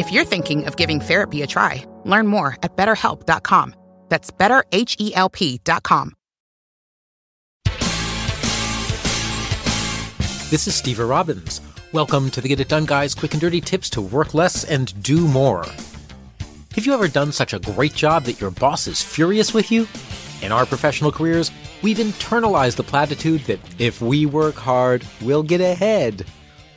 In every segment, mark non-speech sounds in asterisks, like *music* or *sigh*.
If you're thinking of giving therapy a try, learn more at betterhelp.com. That's betterhelp.com. This is Steve Robbins. Welcome to the Get It Done Guys quick and dirty tips to work less and do more. Have you ever done such a great job that your boss is furious with you? In our professional careers, we've internalized the platitude that if we work hard, we'll get ahead.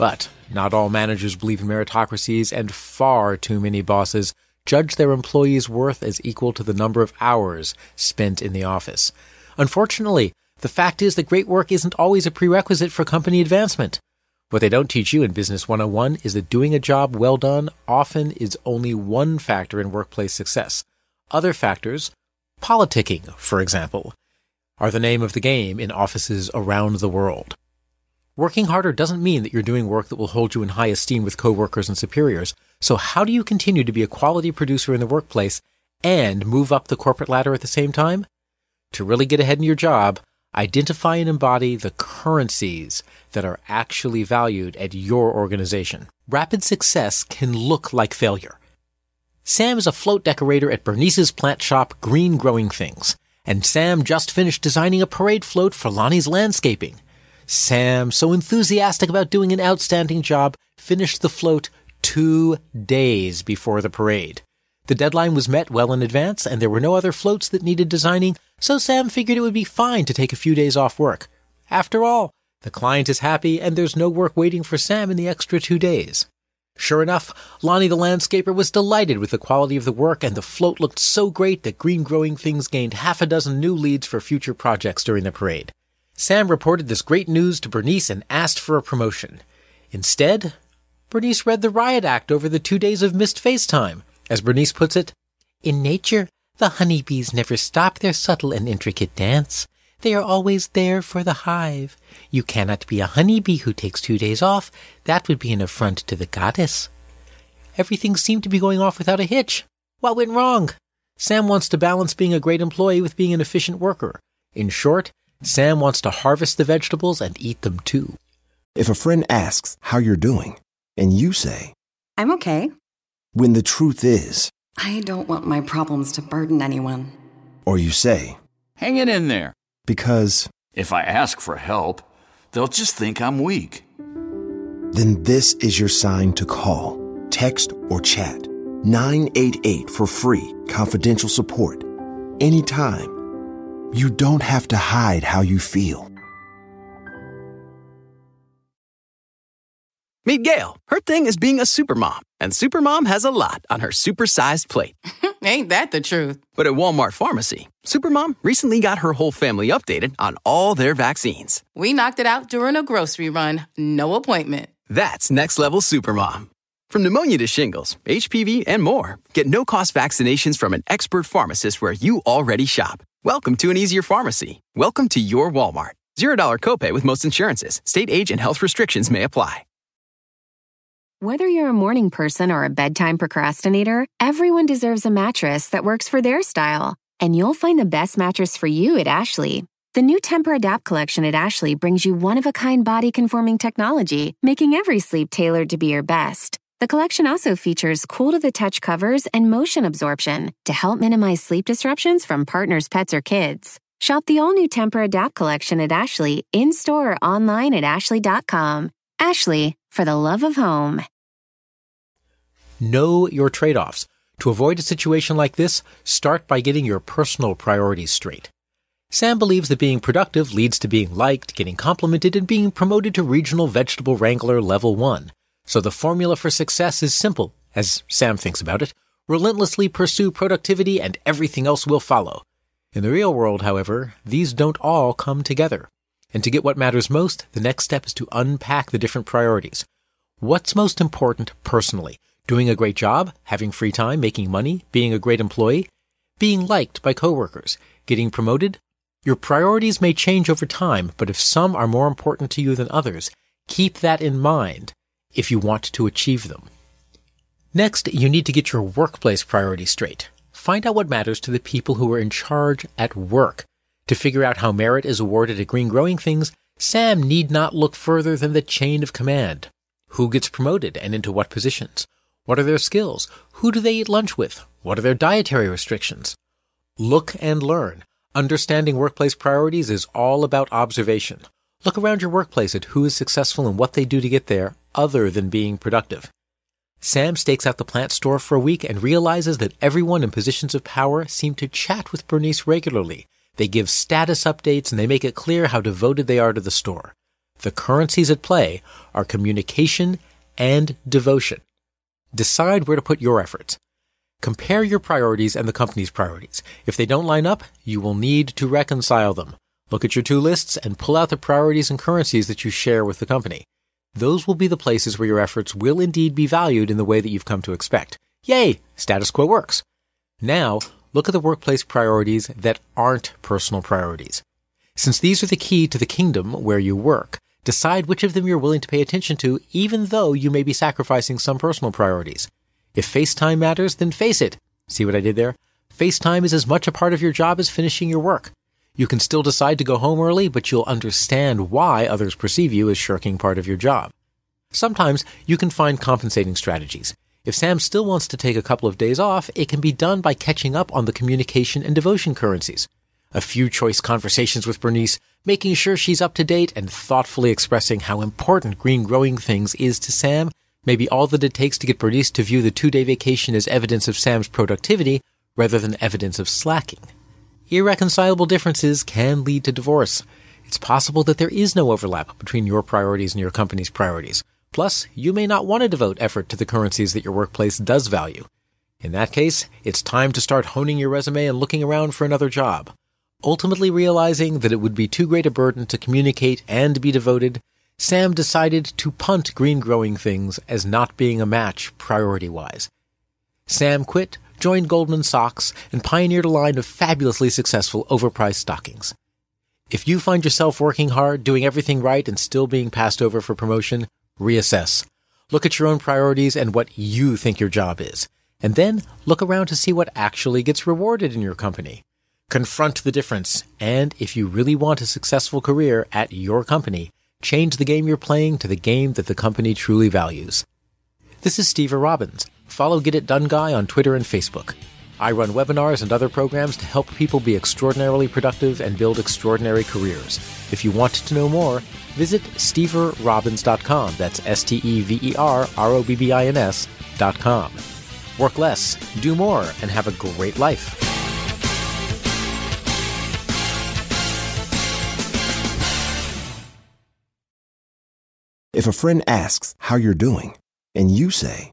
But not all managers believe in meritocracies, and far too many bosses judge their employees' worth as equal to the number of hours spent in the office. Unfortunately, the fact is that great work isn't always a prerequisite for company advancement. What they don't teach you in Business 101 is that doing a job well done often is only one factor in workplace success. Other factors, politicking, for example, are the name of the game in offices around the world. Working harder doesn't mean that you're doing work that will hold you in high esteem with coworkers and superiors. So how do you continue to be a quality producer in the workplace and move up the corporate ladder at the same time? To really get ahead in your job, identify and embody the currencies that are actually valued at your organization. Rapid success can look like failure. Sam is a float decorator at Bernice's plant shop, Green Growing Things. And Sam just finished designing a parade float for Lonnie's landscaping. Sam, so enthusiastic about doing an outstanding job, finished the float two days before the parade. The deadline was met well in advance, and there were no other floats that needed designing, so Sam figured it would be fine to take a few days off work. After all, the client is happy, and there's no work waiting for Sam in the extra two days. Sure enough, Lonnie the landscaper was delighted with the quality of the work, and the float looked so great that Green Growing Things gained half a dozen new leads for future projects during the parade. Sam reported this great news to Bernice and asked for a promotion. Instead, Bernice read the riot act over the two days of missed FaceTime. As Bernice puts it, in nature, the honeybees never stop their subtle and intricate dance. They are always there for the hive. You cannot be a honeybee who takes two days off. That would be an affront to the goddess. Everything seemed to be going off without a hitch. What went wrong? Sam wants to balance being a great employee with being an efficient worker. In short, Sam wants to harvest the vegetables and eat them too. If a friend asks how you're doing, and you say, I'm okay, when the truth is, I don't want my problems to burden anyone. or you say, Hang it in there. because, If I ask for help, they'll just think I'm weak. then this is your sign to call, text, or chat 988 for free, confidential support. Anytime. You don't have to hide how you feel. Meet Gail. Her thing is being a supermom, and supermom has a lot on her supersized plate. *laughs* Ain't that the truth? But at Walmart Pharmacy, supermom recently got her whole family updated on all their vaccines. We knocked it out during a grocery run. No appointment. That's next level supermom. From pneumonia to shingles, HPV, and more, get no cost vaccinations from an expert pharmacist where you already shop. Welcome to an easier pharmacy. Welcome to your Walmart. $0 copay with most insurances. State age and health restrictions may apply. Whether you're a morning person or a bedtime procrastinator, everyone deserves a mattress that works for their style. And you'll find the best mattress for you at Ashley. The new Tempur-Adapt collection at Ashley brings you one-of-a-kind body-conforming technology, making every sleep tailored to be your best. The collection also features cool-to-the-touch covers and motion absorption to help minimize sleep disruptions from partners, pets, or kids. Shop the all-new Tempur-Adapt collection at Ashley in-store or online at ashley.com. Ashley, for the love of home. Know your trade offs. To avoid a situation like this, start by getting your personal priorities straight. Sam believes that being productive leads to being liked, getting complimented, and being promoted to regional vegetable wrangler level 1. So the formula for success is simple, as Sam thinks about it. Relentlessly pursue productivity and everything else will follow. In the real world, however, these don't all come together. And to get what matters most, the next step is to unpack the different priorities. What's most important personally? Doing a great job, having free time, making money, being a great employee, being liked by coworkers, getting promoted, your priorities may change over time, but if some are more important to you than others, keep that in mind if you want to achieve them. Next, you need to get your workplace priorities straight. Find out what matters to the people who are in charge at work. To figure out how merit is awarded at Green Growing Things, Sam need not look further than the chain of command. Who gets promoted and into what positions? What are their skills? Who do they eat lunch with? What are their dietary restrictions? Look and learn. Understanding workplace priorities is all about observation. Look around your workplace at who is successful and what they do to get there, other than being productive. Sam stakes out the plant store for a week and realizes that everyone in positions of power seem to chat with Bernice regularly. They give status updates and they make it clear how devoted they are to the store. The currencies at play are communication and devotion. Decide where to put your efforts. Compare your priorities and the company's priorities. If they don't line up, you will need to reconcile them. Look at your two lists and pull out the priorities and currencies that you share with the company. Those will be the places where your efforts will indeed be valued in the way that you've come to expect. Yay! Status quo works. Now, look at the workplace priorities that aren't personal priorities. Since these are the key to the kingdom where you work, decide which of them you're willing to pay attention to, even though you may be sacrificing some personal priorities. If FaceTime matters, then face it. See what I did there? FaceTime is as much a part of your job as finishing your work. You can still decide to go home early, but you'll understand why others perceive you as shirking part of your job. Sometimes you can find compensating strategies. If Sam still wants to take a couple of days off, it can be done by catching up on the communication and devotion currencies. A few choice conversations with Bernice, making sure she's up to date and thoughtfully expressing how important green growing things is to Sam may be all that it takes to get Bernice to view the two day vacation as evidence of Sam's productivity rather than evidence of slacking. Irreconcilable differences can lead to divorce. It's possible that there is no overlap between your priorities and your company's priorities. Plus, you may not want to devote effort to the currencies that your workplace does value. In that case, it's time to start honing your resume and looking around for another job. Ultimately realizing that it would be too great a burden to communicate and be devoted, Sam decided to punt green growing things as not being a match priority wise. Sam quit, joined Goldman Sachs, and pioneered a line of fabulously successful overpriced stockings. If you find yourself working hard, doing everything right, and still being passed over for promotion, reassess. Look at your own priorities and what you think your job is. And then look around to see what actually gets rewarded in your company. Confront the difference. And if you really want a successful career at your company, Change the game you're playing to the game that the company truly values. This is Steve Robbins. Follow Get It Done Guy on Twitter and Facebook. I run webinars and other programs to help people be extraordinarily productive and build extraordinary careers. If you want to know more, visit steverrobbins.com. That's S T E V E R R O B B I N S.com. Work less, do more, and have a great life. If a friend asks how you're doing, and you say,